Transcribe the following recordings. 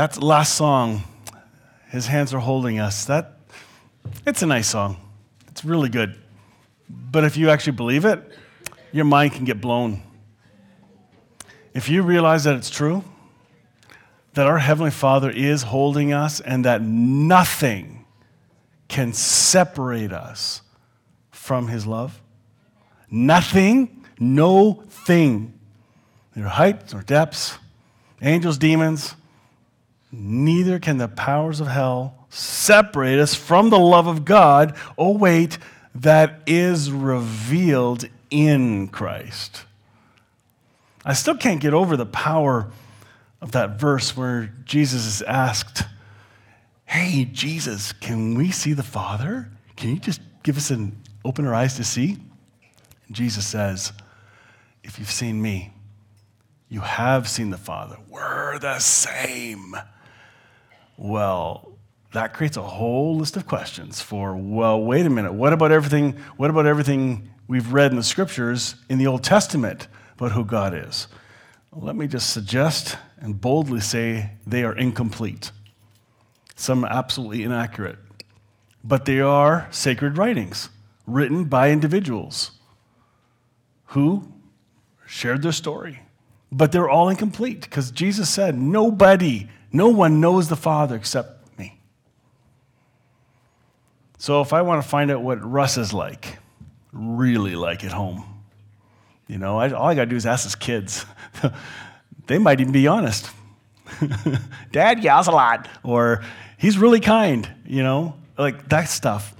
That last song, His Hands Are Holding Us, that, it's a nice song. It's really good. But if you actually believe it, your mind can get blown. If you realize that it's true, that our Heavenly Father is holding us and that nothing can separate us from His love, nothing, no thing, neither height nor depths, angels, demons, neither can the powers of hell separate us from the love of God. Oh, wait, that is revealed in Christ. I still can't get over the power of that verse where Jesus is asked, Hey, Jesus, can we see the Father? Can you just give us an open our eyes to see? And Jesus says, If you've seen me, you have seen the Father. We're the same. Well, that creates a whole list of questions for, well, wait a minute, what about everything, what about everything we've read in the scriptures in the Old Testament about who God is? Let me just suggest and boldly say they are incomplete. Some absolutely inaccurate. But they are sacred writings written by individuals who shared their story. But they're all incomplete because Jesus said, Nobody, no one knows the Father except me. So if I want to find out what Russ is like, really like at home, you know, I, all I got to do is ask his kids. they might even be honest. Dad yells a lot, or he's really kind, you know, like that stuff.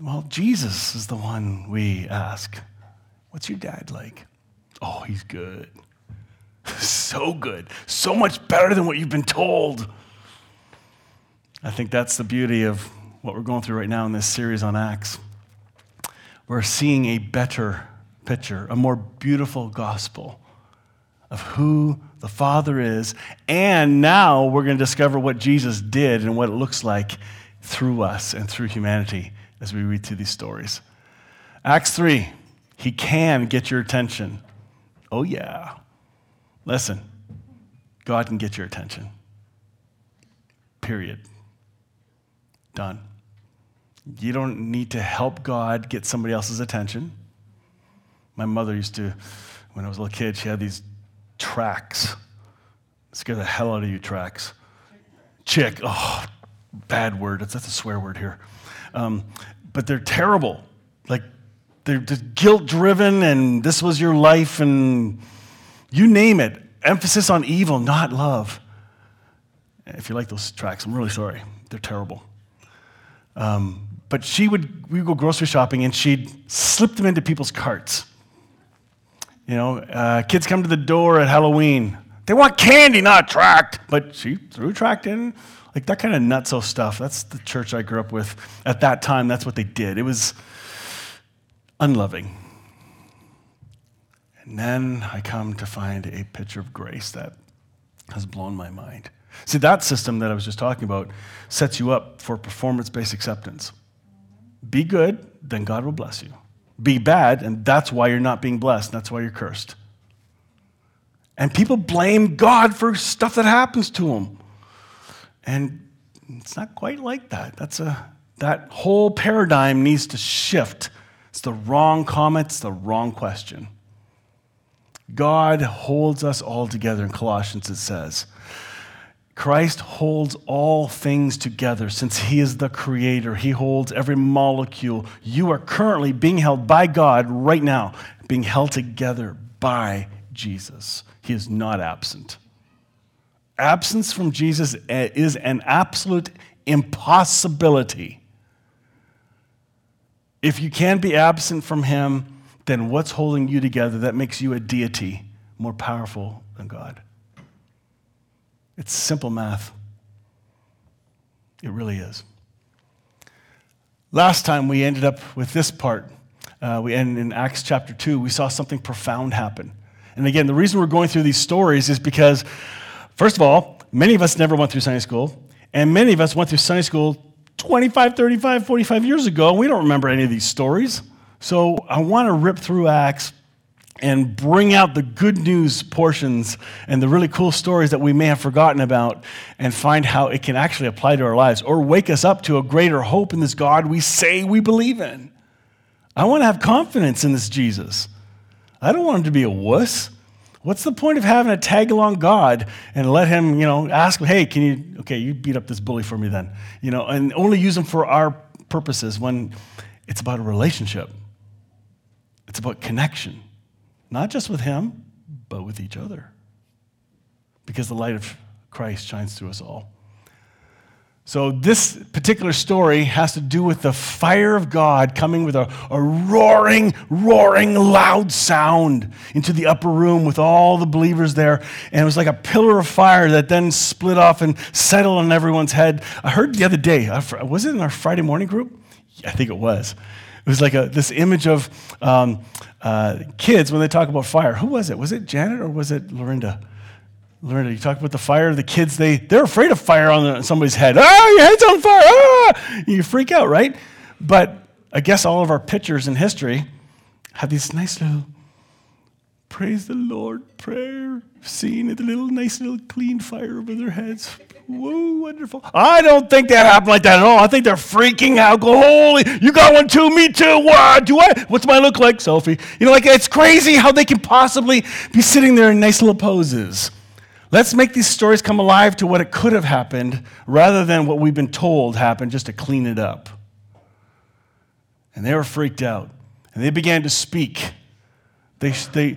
Well, Jesus is the one we ask. What's your dad like? Oh, he's good. so good. So much better than what you've been told. I think that's the beauty of what we're going through right now in this series on Acts. We're seeing a better picture, a more beautiful gospel of who the Father is. And now we're going to discover what Jesus did and what it looks like through us and through humanity as we read through these stories. Acts 3, he can get your attention. Oh, yeah. Listen, God can get your attention. Period. Done. You don't need to help God get somebody else's attention. My mother used to, when I was a little kid, she had these tracts. Scare the hell out of you, tracts. Chick, oh, bad word. That's, a swear word here. Um, but they're terrible. Like, they're just guilt driven, and this was your life, and you name it. Emphasis on evil, not love. If you like those tracts, I'm really sorry. They're terrible. Um, but she would, we would go grocery shopping and she'd slip them into people's carts. You know, uh, kids come to the door at Halloween. They want candy, not tract. But she threw tract in. Like that kind of nutso stuff. That's the church I grew up with. At that time, that's what they did. It was unloving. And then I come to find a picture of grace that has blown my mind. See, that system that I was just talking about sets you up for performance based acceptance. Be good, then God will bless you. Be bad, and that's why you're not being blessed. That's why you're cursed. And people blame God for stuff that happens to them. And it's not quite like that. That's a, that whole paradigm needs to shift. It's the wrong comment, it's the wrong question. God holds us all together in Colossians, it says. Christ holds all things together since He is the creator. He holds every molecule. You are currently being held by God right now, being held together by Jesus. He is not absent. Absence from Jesus eh, is an absolute impossibility. If you can be absent from Him, then what's holding you together that makes you a deity more powerful than God? It's simple math. It really is. Last time we ended up with this part. Uh, we end in Acts chapter 2. We saw something profound happen. And again, the reason we're going through these stories is because, first of all, many of us never went through Sunday school, and many of us went through Sunday school 25, 35, 45 years ago, and we don't remember any of these stories. So I want to rip through Acts and bring out the good news portions and the really cool stories that we may have forgotten about and find how it can actually apply to our lives or wake us up to a greater hope in this God we say we believe in. I want to have confidence in this Jesus. I don't want him to be a wuss. What's the point of having a tag along God and let him, you know, ask hey, can you, okay, you beat up this bully for me then, you know, and only use him for our purposes when it's about a relationship. It's about connection, not just with him, but with each other. Because the light of Christ shines through us all. So, this particular story has to do with the fire of God coming with a, a, roaring, roaring, loud sound into the upper room with all the believers there. And it was like a pillar of fire that then split off and settled on everyone's head. I heard the other day, was it in our Friday morning group? I think it was. It was like a, this image of um, uh, kids when they talk about fire. Who was it? Was it Janet or was it Lorinda? Lorinda, you talk about the fire. The kids, they, they're afraid of fire on somebody's head. Ah, your head's on fire. Ah! You freak out, right? But I guess all of our pictures in history have these nice little praise the Lord prayer scene with a little nice little clean fire over their heads. Whoa, wonderful. I don't think that happened like that at all. I think they're freaking out. Go, holy, you got one too, me too. What? Do I? What's my look like? Selfie. You know, like it's crazy how they can possibly be sitting there in nice little poses. Let's make these stories come alive to what it could have happened rather than what we've been told happened just to clean it up. And they were freaked out. And they began to speak. They, they,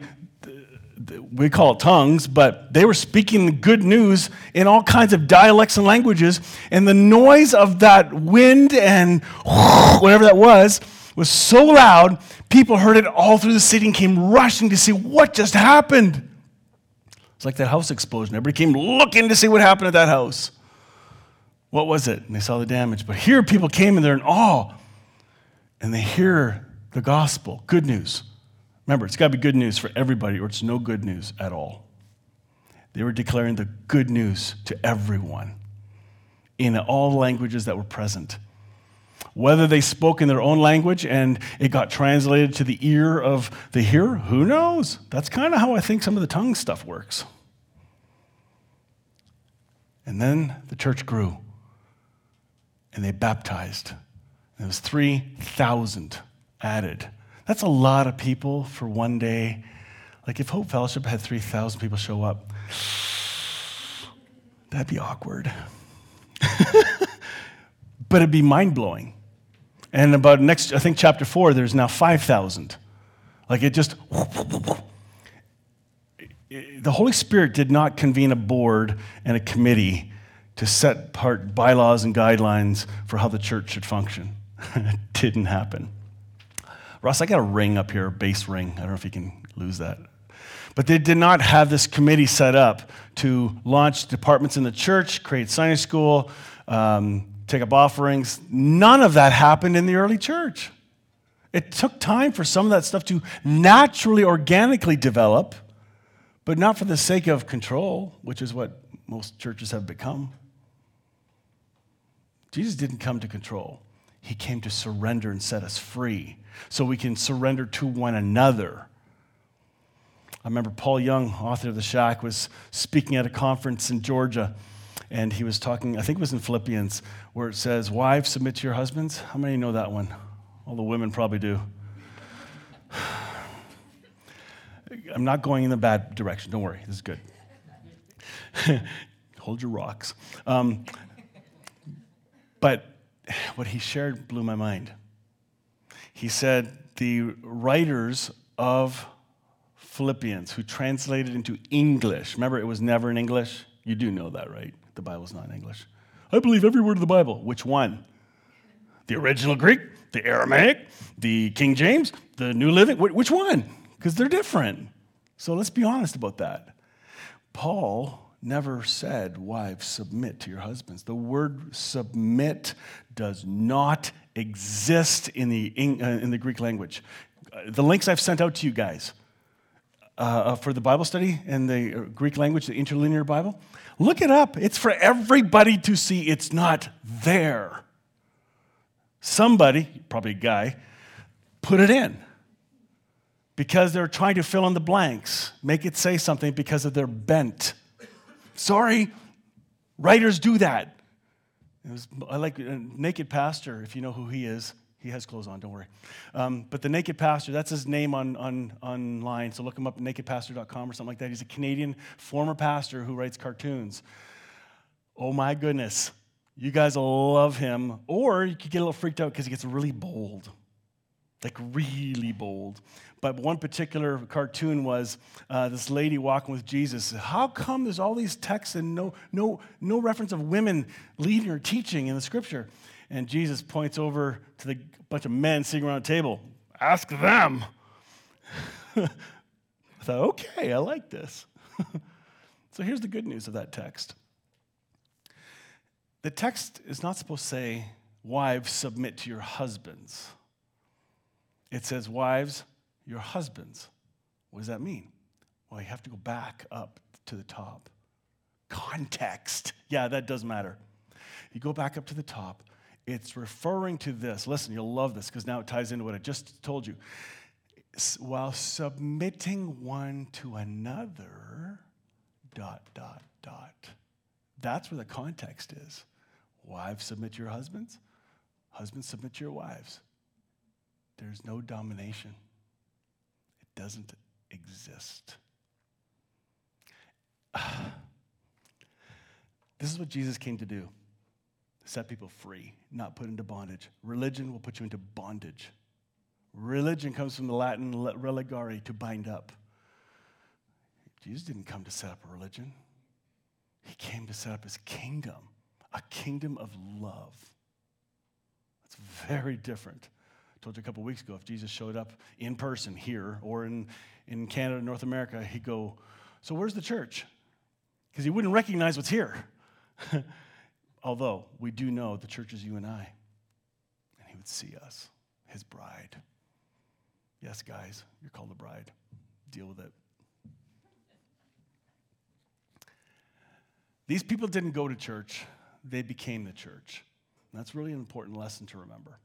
we call it tongues, but they were speaking the good news in all kinds of dialects and languages. And the noise of that wind and whatever that was was so loud, people heard it all through the city and came rushing to see what just happened. It's like that house explosion. Everybody came looking to see what happened at that house. What was it? And they saw the damage. But here people came and they're in awe. And they hear the gospel, good news. Remember, it's got to be good news for everybody, or it's no good news at all. They were declaring the good news to everyone in all languages that were present. Whether they spoke in their own language and it got translated to the ear of the hearer, who knows? That's kind of how I think some of the tongue stuff works. And then the church grew and they baptized. There was 3,000 added that's a lot of people for one day. Like if Hope Fellowship had 3,000 people show up, that'd be awkward. but it'd be mind blowing. And about next, I think chapter four, there's now 5,000. Like it just, the Holy Spirit did not convene a board and a committee to set part bylaws and guidelines for how the church should function. it didn't happen. Ross, I got a ring up here, a bass ring. I don't know if you can lose that. But they did not have this committee set up to launch departments in the church, create Sunday school, um, take up offerings. None of that happened in the early church. It took time for some of that stuff to naturally, organically develop, but not for the sake of control, which is what most churches have become. Jesus didn't come to control. He came to surrender and set us free so we can surrender to one another. I remember Paul Young, author of The Shack, was speaking at a conference in Georgia, and he was talking, I think it was in Philippians, where it says, Wives, submit to your husbands. How many know that one? All the women probably do. I'm not going in the bad direction. Don't worry, this is good. Hold your rocks. Um, but what he shared blew my mind. He said the writers of Philippians, who translated into English, remember it was never in English? You do know that, right? The Bible's not in English. I believe every word of the Bible. Which one? The original Greek, the Aramaic, the King James, the New Living? Which one? Because they're different. So let's be honest about that. Paul never said, Wives, submit to your husbands. The word submit does not exist in the, uh, in the Greek language. The links I've sent out to you guys uh, uh, for the Bible study and the uh, Greek language, the interlinear Bible, look it up. It's for everybody to see. It's not there. Somebody, probably a guy, put it in. because they're trying to fill in the blanks, make it say something because of their bent. Sorry, writers do that. Was, I like uh, Naked Pastor, if you know who he is. He has clothes on, don't worry. Um, but the Naked Pastor, that's his name on, on, online. So look him up nakedpastor.com or something like that. He's a Canadian former pastor who writes cartoons. Oh my goodness. You guys will love him. Or you could get a little freaked out because he gets really bold like really bold. But one particular cartoon was uh, this lady walking with Jesus. How come there's all these texts and no, no, no reference of women leading or teaching in the scripture? And Jesus points over to the bunch of men sitting around a table. Ask them. I thought, okay, I like this. so here's the good news of that text. The text is not supposed to say, wives, submit to your husbands. It says, Wives, your husbands. What does that mean? Well, you have to go back up to the top. Context. Yeah, that does matter. You go back up to the top, it's referring to this. Listen, you'll love this because now it ties into what I just told you. While submitting one to another, dot, dot, dot. That's where the context is. Wives, submit to your husbands. Husbands, submit to your wives. There's no domination, it doesn't exist. This is what Jesus came to do set people free, not put into bondage. Religion will put you into bondage. Religion comes from the Latin religare, to bind up. Jesus didn't come to set up a religion, He came to set up His kingdom, a kingdom of love. That's very different told you a couple weeks ago, if Jesus showed up in person here or in, in Canada, North America, he'd go, So where's the church? Because he wouldn't recognize what's here. Although we do know the church is you and I. And he would see us, his bride. Yes, guys, you're called a bride. Deal with it. These people didn't go to church, they became the church. And that's really an important lesson to remember.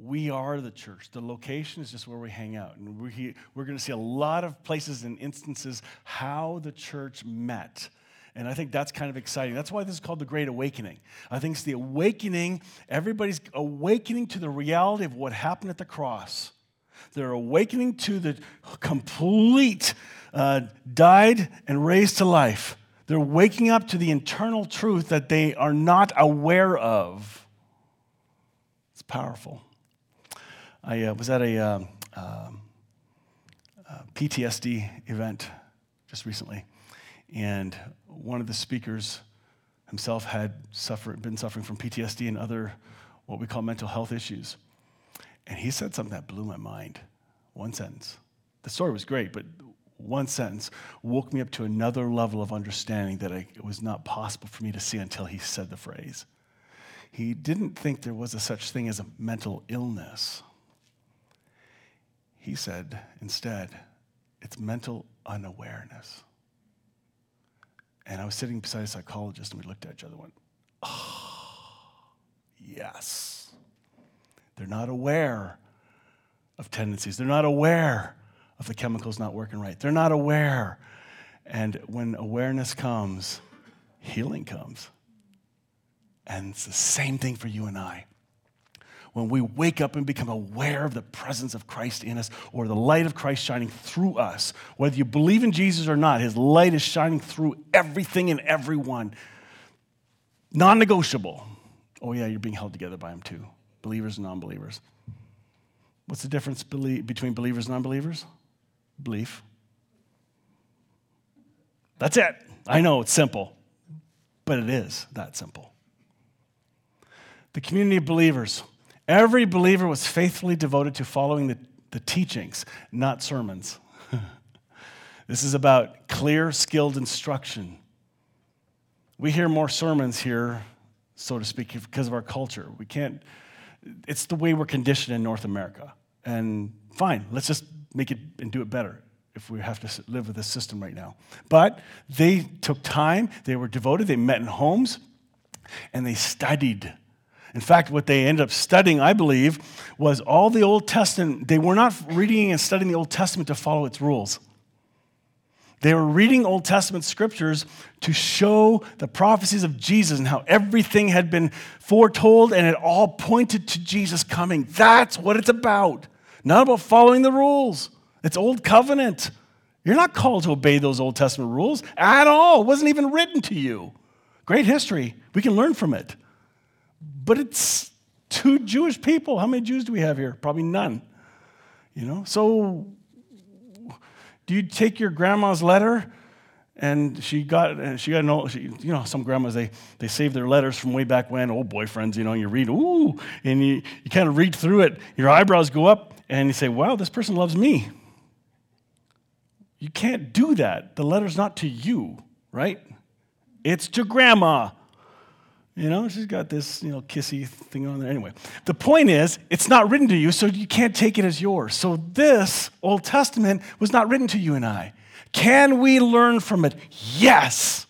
We are the church. The location is just where we hang out. And we, we're going to see a lot of places and instances how the church met. And I think that's kind of exciting. That's why this is called the Great Awakening. I think it's the awakening, everybody's awakening to the reality of what happened at the cross. They're awakening to the complete, uh, died and raised to life. They're waking up to the internal truth that they are not aware of. It's powerful. I uh, was at a um, um uh, PTSD event just recently, and one of the speakers himself had suffered, been suffering from PTSD and other what we call mental health issues. And he said something that blew my mind. One sentence. The story was great, but one sentence woke me up to another level of understanding that I, it was not possible for me to see until he said the phrase. He didn't think there was a such thing as a mental illness. He said instead, it's mental unawareness. And I was sitting beside a psychologist and we looked at each other and went, oh, yes. They're not aware of tendencies. They're not aware of the chemicals not working right. They're not aware. And when awareness comes, healing comes. And it's the same thing for you and I when we wake up and become aware of the presence of Christ in us or the light of Christ shining through us. Whether you believe in Jesus or not, his light is shining through everything and everyone. Non negotiable. Oh, yeah, you're being held together by him too. Believers and non believers. What's the difference between believers and non believers? Belief. That's it. I know it's simple, but it is that simple. The community of believers Every believer was faithfully devoted to following the, the teachings, not sermons. this is about clear, skilled instruction. We hear more sermons here, so to speak, because of our culture. We can't, it's the way we're conditioned in North America. And fine, let's just make it and do it better if we have to live with this system right now. But they took time, they were devoted, they met in homes, and they studied In fact, what they ended up studying, I believe, was all the Old Testament. They were not reading and studying the Old Testament to follow its rules. They were reading Old Testament scriptures to show the prophecies of Jesus and how everything had been foretold and it all pointed to Jesus coming. That's what it's about. Not about following the rules. It's Old Covenant. You're not called to obey those Old Testament rules at all. It wasn't even written to you. Great history. We can learn from it. But it's two Jewish people. How many Jews do we have here? Probably none. You know? So do you take your grandma's letter and she got uh, she got no she, you know some grandmas they they save their letters from way back when old boyfriends you know and you read ooh and you, you kind of read through it your eyebrows go up and you say wow this person loves me you can't do that the letter's not to you right it's to grandma you know, she's got this, you know, kissy thing on there. Anyway, the point is, it's not written to you, so you can't take it as yours. So this Old Testament was not written to you and I. Can we learn from it? Yes.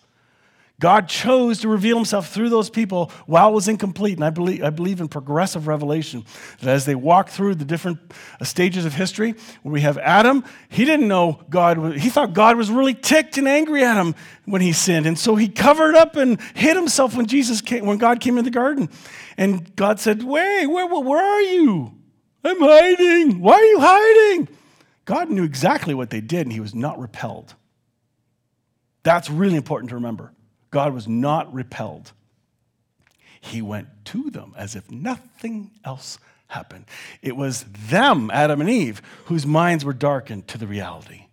God chose to reveal himself through those people while it was incomplete. And I believe, I believe in progressive revelation, that as they walk through the different uh, stages of history, when we have Adam, he didn't know God, he thought God was really ticked and angry at him when he sinned. And so he covered up and hid himself when Jesus came, when God came in the garden. And God said, Wait, where, where are you? I'm hiding. Why are you hiding? God knew exactly what they did, and he was not repelled. That's really important to remember. God was not repelled. He went to them as if nothing else happened. It was them, Adam and Eve, whose minds were darkened to the reality.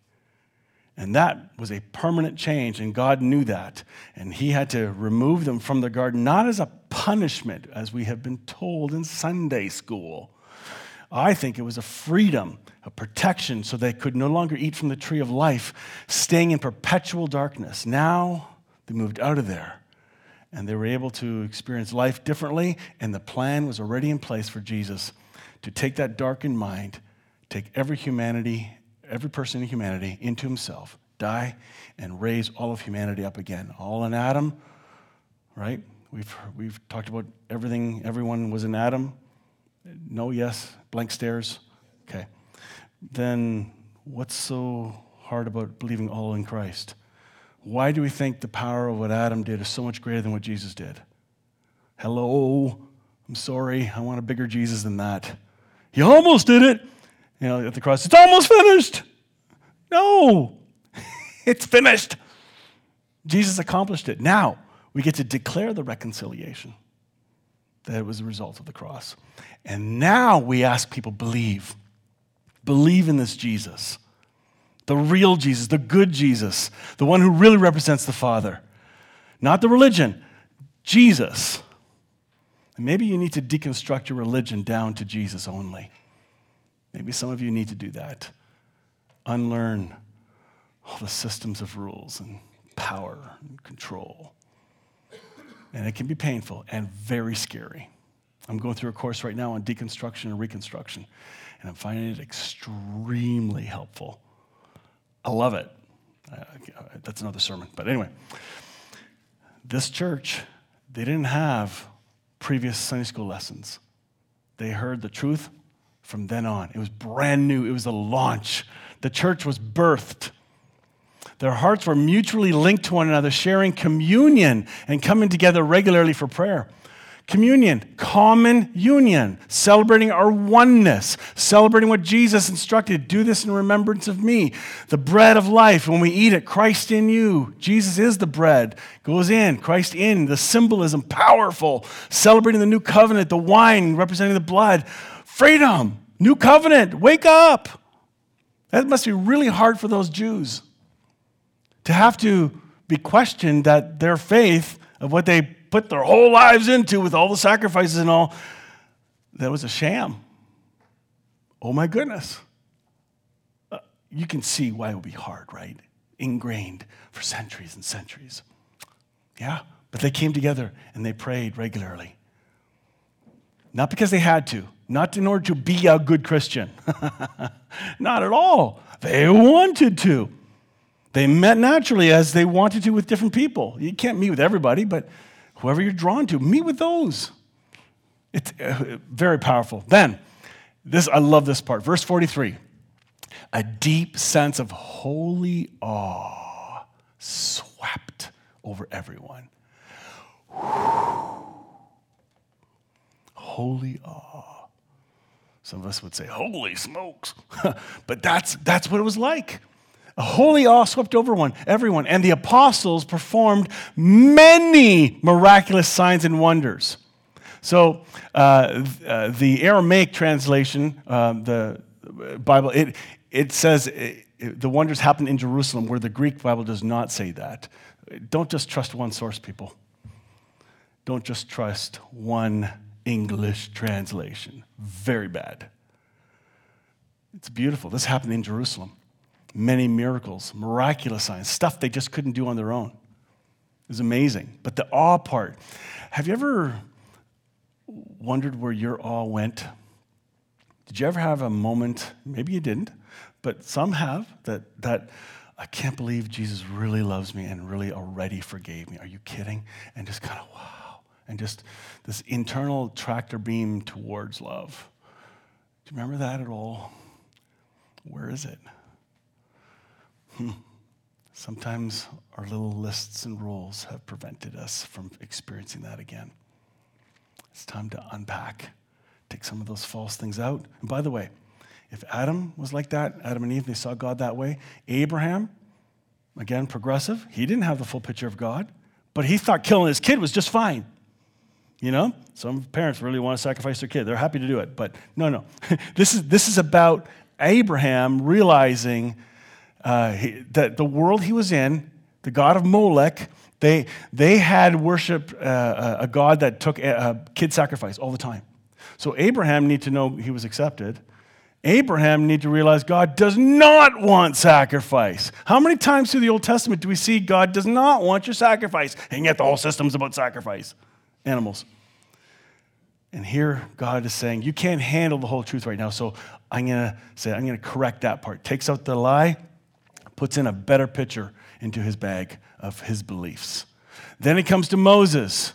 And that was a permanent change, and God knew that. And He had to remove them from the garden, not as a punishment, as we have been told in Sunday school. I think it was a freedom, a protection, so they could no longer eat from the tree of life, staying in perpetual darkness. Now, they moved out of there and they were able to experience life differently, and the plan was already in place for Jesus to take that darkened mind, take every humanity, every person in humanity into himself, die, and raise all of humanity up again. All in Adam, right? We've, we've talked about everything, everyone was in Adam. No, yes, blank stares. Okay. Then what's so hard about believing all in Christ? Why do we think the power of what Adam did is so much greater than what Jesus did? Hello, I'm sorry, I want a bigger Jesus than that. He almost did it. You know, at the cross, it's almost finished. No, it's finished. Jesus accomplished it. Now we get to declare the reconciliation that it was a result of the cross. And now we ask people believe. Believe in this Jesus the real Jesus, the good Jesus, the one who really represents the Father. Not the religion, Jesus. And maybe you need to deconstruct your religion down to Jesus only. Maybe some of you need to do that. Unlearn all the systems of rules and power and control. And it can be painful and very scary. I'm going through a course right now on deconstruction and reconstruction, and I'm finding it extremely helpful I love it. That's another sermon. But anyway, this church, they didn't have previous Sunday school lessons. They heard the truth from then on. It was brand new, it was a launch. The church was birthed. Their hearts were mutually linked to one another, sharing communion and coming together regularly for prayer. Communion, common union, celebrating our oneness, celebrating what Jesus instructed do this in remembrance of me. The bread of life, when we eat it, Christ in you. Jesus is the bread, goes in, Christ in, the symbolism, powerful. Celebrating the new covenant, the wine representing the blood. Freedom, new covenant, wake up. That must be really hard for those Jews to have to be questioned that their faith of what they put their whole lives into with all the sacrifices and all, that was a sham. Oh my goodness. Uh, you can see why it would be hard, right? Ingrained for centuries and centuries. Yeah, but they came together and they prayed regularly. Not because they had to, not in order to be a good Christian. not at all. They wanted to. They met naturally as they wanted to with different people. You can't meet with everybody, but whoever you're drawn to, meet with those. It's uh, very powerful. Then, this I love this part. Verse 43. A deep sense of holy awe swept over everyone. Holy awe. Some of us would say, Holy smokes. but that's, that's what it was like. A holy awe swept over one, everyone. And the apostles performed many miraculous signs and wonders. So uh, uh, the Aramaic translation, uh, the Bible, it, it says it, it, the wonders happened in Jerusalem, where the Greek Bible does not say that. Don't just trust one source, people. Don't just trust one English translation. Very bad. It's beautiful. This happened in Jerusalem. Many miracles, miraculous signs, stuff they just couldn't do on their own. It was amazing. But the awe part, have you ever wondered where your awe went? Did you ever have a moment, maybe you didn't, but some have, that, that I can't believe Jesus really loves me and really already forgave me. Are you kidding? And just kind of, wow. And just this internal tractor beam towards love. Do you remember that at all? Where is it? Hmm. Sometimes our little lists and rules have prevented us from experiencing that again. It's time to unpack, take some of those false things out. And by the way, if Adam was like that, Adam and Eve, they saw God that way, Abraham, again, progressive, he didn't have the full picture of God, but he thought killing his kid was just fine. You know, some parents really want to sacrifice their kid. They're happy to do it, but no, no. this, is, this is about Abraham realizing uh, he, that the world he was in, the God of Molech, they, they had worshiped uh, a God that took a, a kid sacrifice all the time. So Abraham needed to know he was accepted. Abraham needed to realize God does not want sacrifice. How many times through the Old Testament do we see God does not want your sacrifice? And yet the whole system's about sacrifice. Animals. And here God is saying, You can't handle the whole truth right now, so I'm going to say, I'm going to correct that part. Takes out the lie, puts in a better picture into his bag of his beliefs. Then he comes to Moses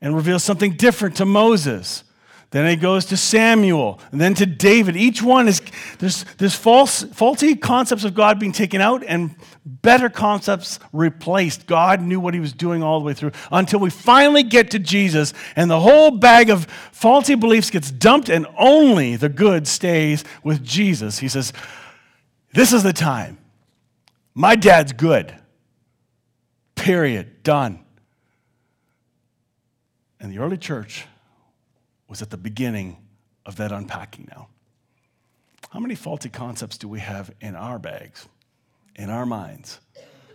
and reveals something different to Moses. Then it goes to Samuel, and then to David. Each one is there's, there's false, faulty concepts of God being taken out and better concepts replaced. God knew what he was doing all the way through until we finally get to Jesus, and the whole bag of faulty beliefs gets dumped, and only the good stays with Jesus. He says, This is the time. My dad's good. Period. Done. And the early church was at the beginning of that unpacking now. How many faulty concepts do we have in our bags, in our minds,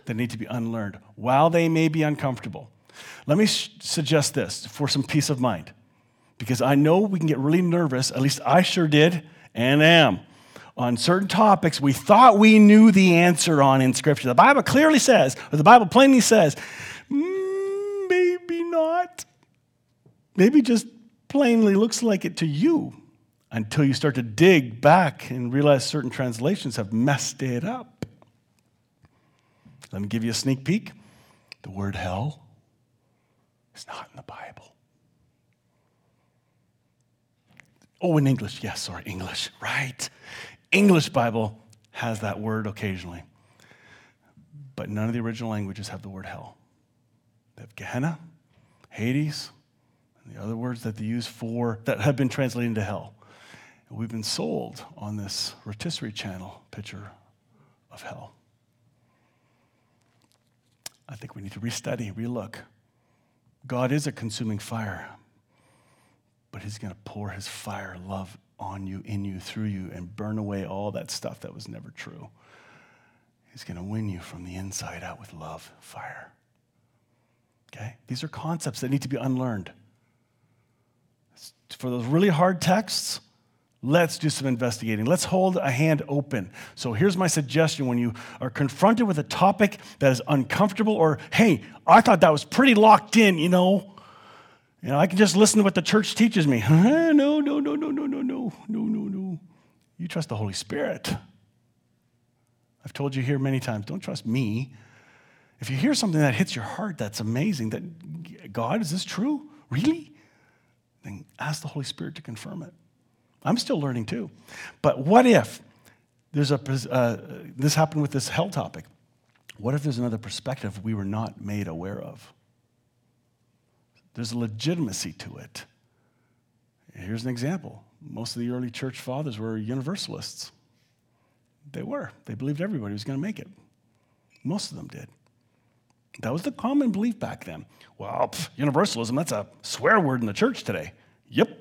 that need to be unlearned while they may be uncomfortable? Let me sh- suggest this for some peace of mind, because I know we can get really nervous, at least I sure did and am, on certain topics we thought we knew the answer on in Scripture. The Bible clearly says, or the Bible plainly says, mm, maybe not. Maybe just plainly looks like it to you until you start to dig back and realize certain translations have messed it up. Let me give you a sneak peek. The word hell is not in the Bible. Oh, in English. Yes, sorry, English. Right. English Bible has that word occasionally. But none of the original languages have the word hell. They have Gehenna, Hades, and the other words that they use for, that have been translated into hell. We've been sold on this rotisserie channel picture of hell. I think we need to restudy, relook. God is a consuming fire, but He's going to pour His fire, love on you, in you, through you, and burn away all that stuff that was never true. He's going to win you from the inside out with love, fire. Okay? These are concepts that need to be unlearned for those really hard texts, let's do some investigating. Let's hold a hand open. So here's my suggestion when you are confronted with a topic that is uncomfortable, or hey, I thought that was pretty locked in, you know. You know, I can just listen to what the church teaches me. no, no, no, no, no, no, no, no, no. You trust the Holy Spirit. I've told you here many times, don't trust me. If you hear something that hits your heart, that's amazing. That God, is this true? Really? then ask the Holy Spirit to confirm it. I'm still learning too. But what if there's a, uh, this happened with this hell topic? What if there's another perspective we were not made aware of? There's a legitimacy to it. Here's an example. Most of the early church fathers were universalists. They were. They believed everybody was going to make it. Most of them did. That was the common belief back then. Well, pff, universalism, that's a swear word in the church today. Yep.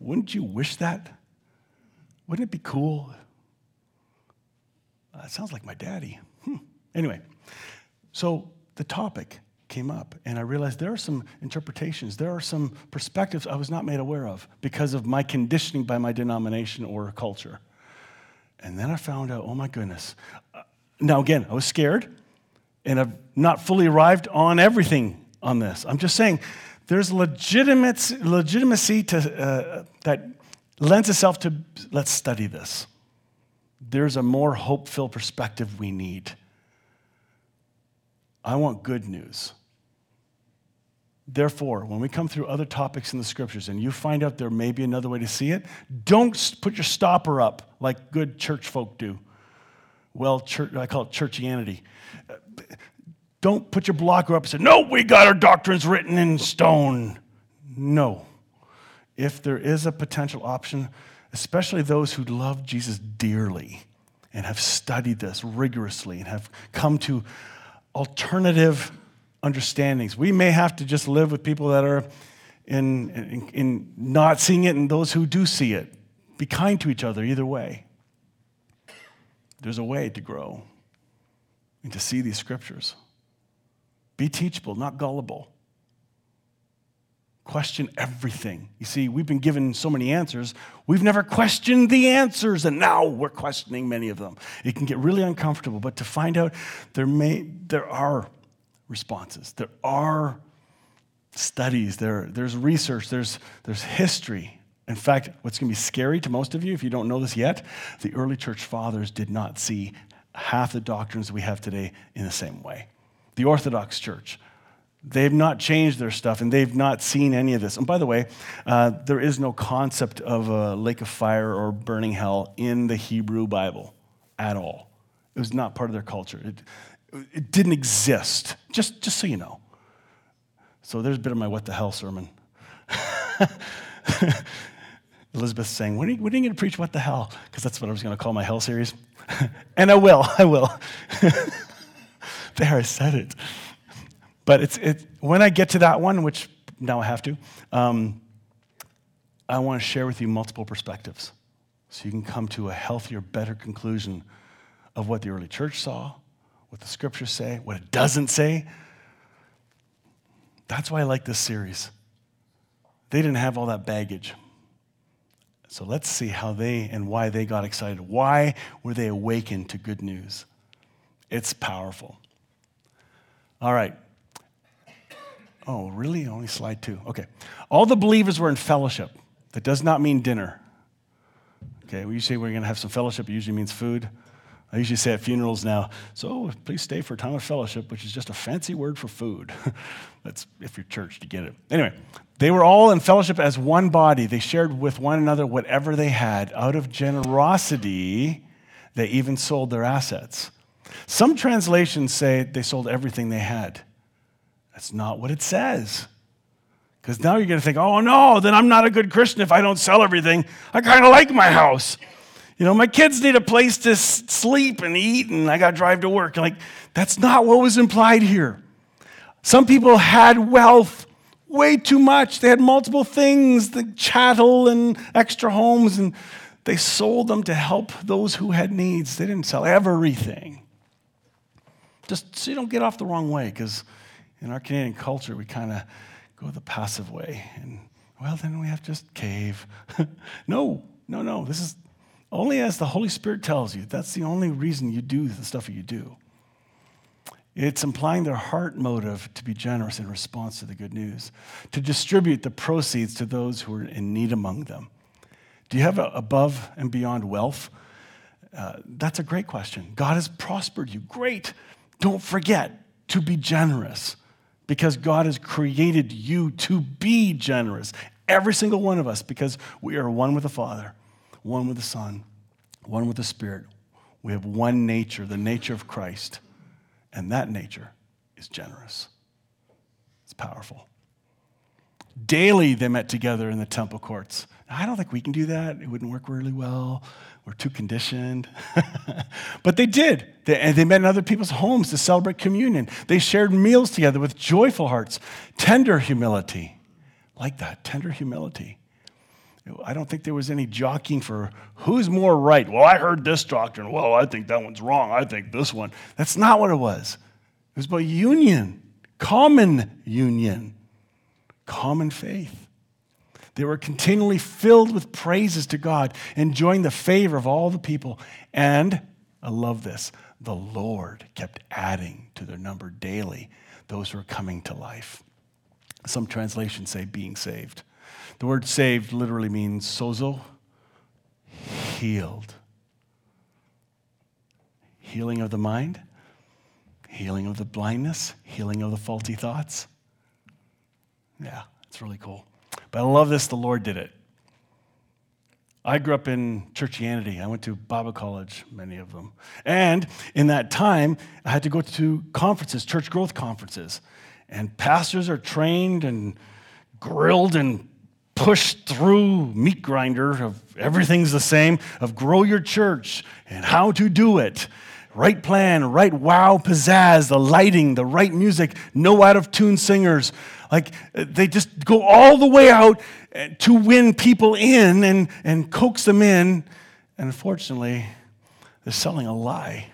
Wouldn't you wish that? Wouldn't it be cool? Uh, that sounds like my daddy. Hmm. Anyway, so the topic came up, and I realized there are some interpretations, there are some perspectives I was not made aware of because of my conditioning by my denomination or culture. And then I found out, oh my goodness. Uh, now, again, I was scared, and I've not fully arrived on everything on this. I'm just saying there's legitimate, legitimacy to, uh, that lends itself to let's study this. There's a more hope filled perspective we need. I want good news. Therefore, when we come through other topics in the scriptures and you find out there may be another way to see it, don't put your stopper up like good church folk do. Well, church, I call it churchianity. Don't put your blocker up and say, No, we got our doctrines written in stone. No. If there is a potential option, especially those who love Jesus dearly and have studied this rigorously and have come to alternative understandings. We may have to just live with people that are in, in, in, not seeing it and those who do see it. Be kind to each other either way. There's a way to grow and to see these scriptures. Be teachable, not gullible. Question everything. You see, we've been given so many answers, we've never questioned the answers, and now we're questioning many of them. It can get really uncomfortable, but to find out there, may, there are responses. There are studies, there, there's research, there's, there's history. In fact, what's going to be scary to most of you, if you don't know this yet, the early church fathers did not see half the doctrines we have today in the same way. The Orthodox Church, they've not changed their stuff and they've not seen any of this. And by the way, uh, there is no concept of a lake of fire or burning hell in the Hebrew Bible at all. It was not part of their culture. It, it didn't exist, just, just so you know. So there's a bit of my what the hell sermon. Elizabeth's saying, when are, you, when are you going to preach what the hell? Because that's what I was going to call my hell series. and I will, I will. there, I said it. But it's, it, when I get to that one, which now I have to, um, I want to share with you multiple perspectives so you can come to a healthier, better conclusion of what the early church saw, what the scriptures say, what it doesn't say. That's why I like this series. They didn't have all that baggage. So let's see how they and why they got excited. Why were they awakened to good news? It's powerful. All right. Oh, really? Only slide two. Okay. All the believers were in fellowship. That does not mean dinner. Okay, you say we're going to have some fellowship, it usually means food. I usually say at funerals now, so please stay for a time of fellowship, which is just a fancy word for food. That's if you're church to get it. Anyway, they were all in fellowship as one body. They shared with one another whatever they had. Out of generosity, they even sold their assets. Some translations say they sold everything they had. That's not what it says. Because now you're going to think, oh no, then I'm not a good Christian if I don't sell everything. I kind of like my house. You know, my kids need a place to sleep and eat, and I got to drive to work. Like, that's not what was implied here. Some people had wealth way too much. They had multiple things, the chattel and extra homes, and they sold them to help those who had needs. They didn't sell everything. Just so you don't get off the wrong way, because in our Canadian culture, we kind of go the passive way. And, well, then we have to just cave. no, no, no. This is only as the Holy Spirit tells you. That's the only reason you do the stuff you do. It's implying their heart motive to be generous in response to the good news, to distribute the proceeds to those who are in need among them. Do you have above and beyond wealth? Uh, that's a great question. God has prospered you. Great. Don't forget to be generous. because God has created you to be generous. Every single one of us, because we are one with the Father, one with the Son, one with the Spirit. We have one nature, the nature of Christ, and that nature is generous. It's powerful. Daily, they met together in the temple courts. I don't think we can do that. It wouldn't work really well. We're too conditioned. but they did. They, and they met in other people's homes to celebrate communion. They shared meals together with joyful hearts, tender humility. Like that, tender humility. I don't think there was any jockeying for who's more right. Well, I heard this doctrine. Well, I think that one's wrong. I think this one. That's not what it was. It was about union, common union, common faith. They were continually filled with praises to God, enjoying the favor of all the people. And I love this the Lord kept adding to their number daily those who are coming to life. Some translations say being saved. The word saved literally means sozo, healed. Healing of the mind, healing of the blindness, healing of the faulty thoughts. Yeah, it's really cool. But I love this the Lord did it. I grew up in churchianity. I went to Bible college, many of them. And in that time, I had to go to conferences, church growth conferences. And pastors are trained and grilled and pushed through meat grinder of everything's the same, of grow your church and how to do it. Right plan, right wow pizzazz, the lighting, the right music, no out of tune singers, like they just go all the way out eh, to win people in and, and coax them in. And unfortunately, they're selling a lie.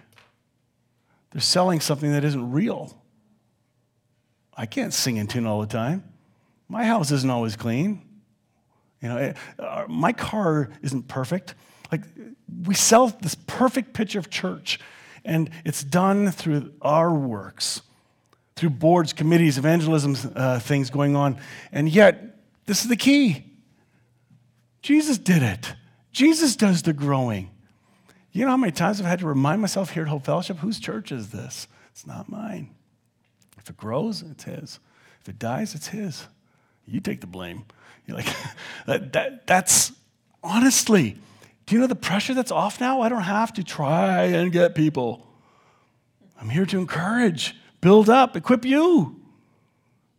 They're selling something that isn't real. I can't sing in tune all the time. My house isn't always clean. You know, uh, my car isn't perfect. Like we sell this perfect picture of church, and it's done through our works through boards, committees, evangelism uh, things going on. And yet, this is the key Jesus did it. Jesus does the growing. You know how many times I've had to remind myself here at Hope Fellowship whose church is this? It's not mine. If it grows, it's His. If it dies, it's His. You take the blame. You're like, that, that, that's honestly, do you know the pressure that's off now? I don't have to try and get people. I'm here to encourage build up, equip you,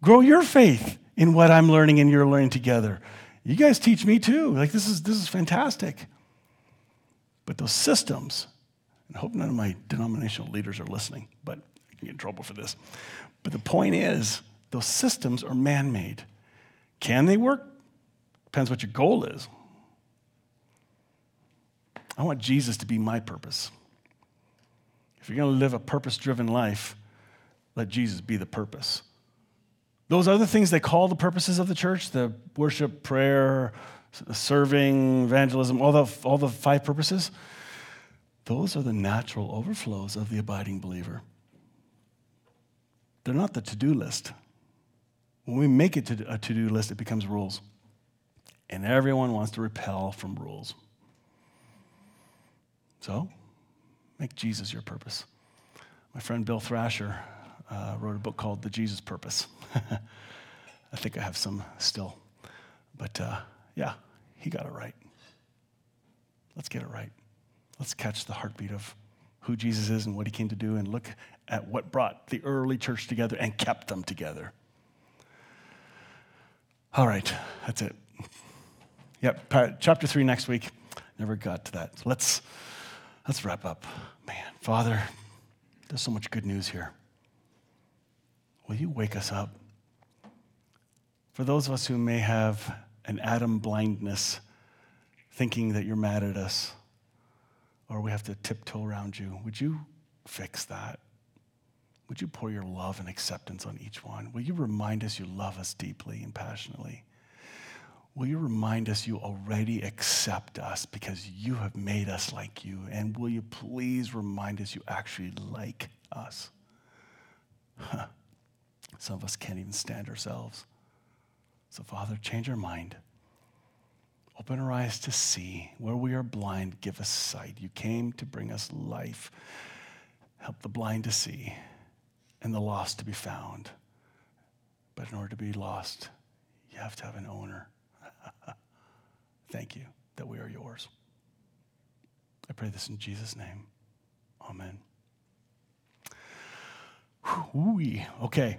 grow your faith in what I'm learning and you're learning together. You guys teach me too. Like this is this is fantastic. But those systems, and I hope none of my denominational leaders are listening, but I can get in trouble for this. But the point is, those systems are man-made. Can they work? Depends what your goal is. I want Jesus to be my purpose. If you're going to live a purpose driven life, let Jesus be the purpose. Those other things they call the purposes of the church, the worship, prayer, serving, evangelism, all the, all the five purposes, those are the natural overflows of the abiding believer. They're not the to do list. When we make it to a to do list, it becomes rules. And everyone wants to repel from rules. So, make Jesus your purpose. My friend Bill Thrasher uh, wrote a book called The Jesus Purpose. I think I have some still. But uh, yeah, he got it right. Let's get it right. Let's catch the heartbeat of who Jesus is and what he came to do and look at what brought the early church together and kept them together. All right, that's it. Yep, chapter three next week. Never got to that. So let's, let's wrap up. Man, Father, there's so much good news here. Will you wake us up? For those of us who may have an Adam blindness, thinking that you're mad at us, or we have to tiptoe around you, would you fix that? Would you pour your love and acceptance on each one? Will you remind us you love us deeply and passionately? Will you remind us you already accept us because you have made us like you? And will you please remind us you actually like us? Huh. Some of us can't even stand ourselves. So, Father, change our mind. Open our eyes to see. Where we are blind, give us sight. You came to bring us life. Help the blind to see and the lost to be found. But in order to be lost, you have to have an owner. Thank you that we are yours. I pray this in Jesus' name. Amen. Okay.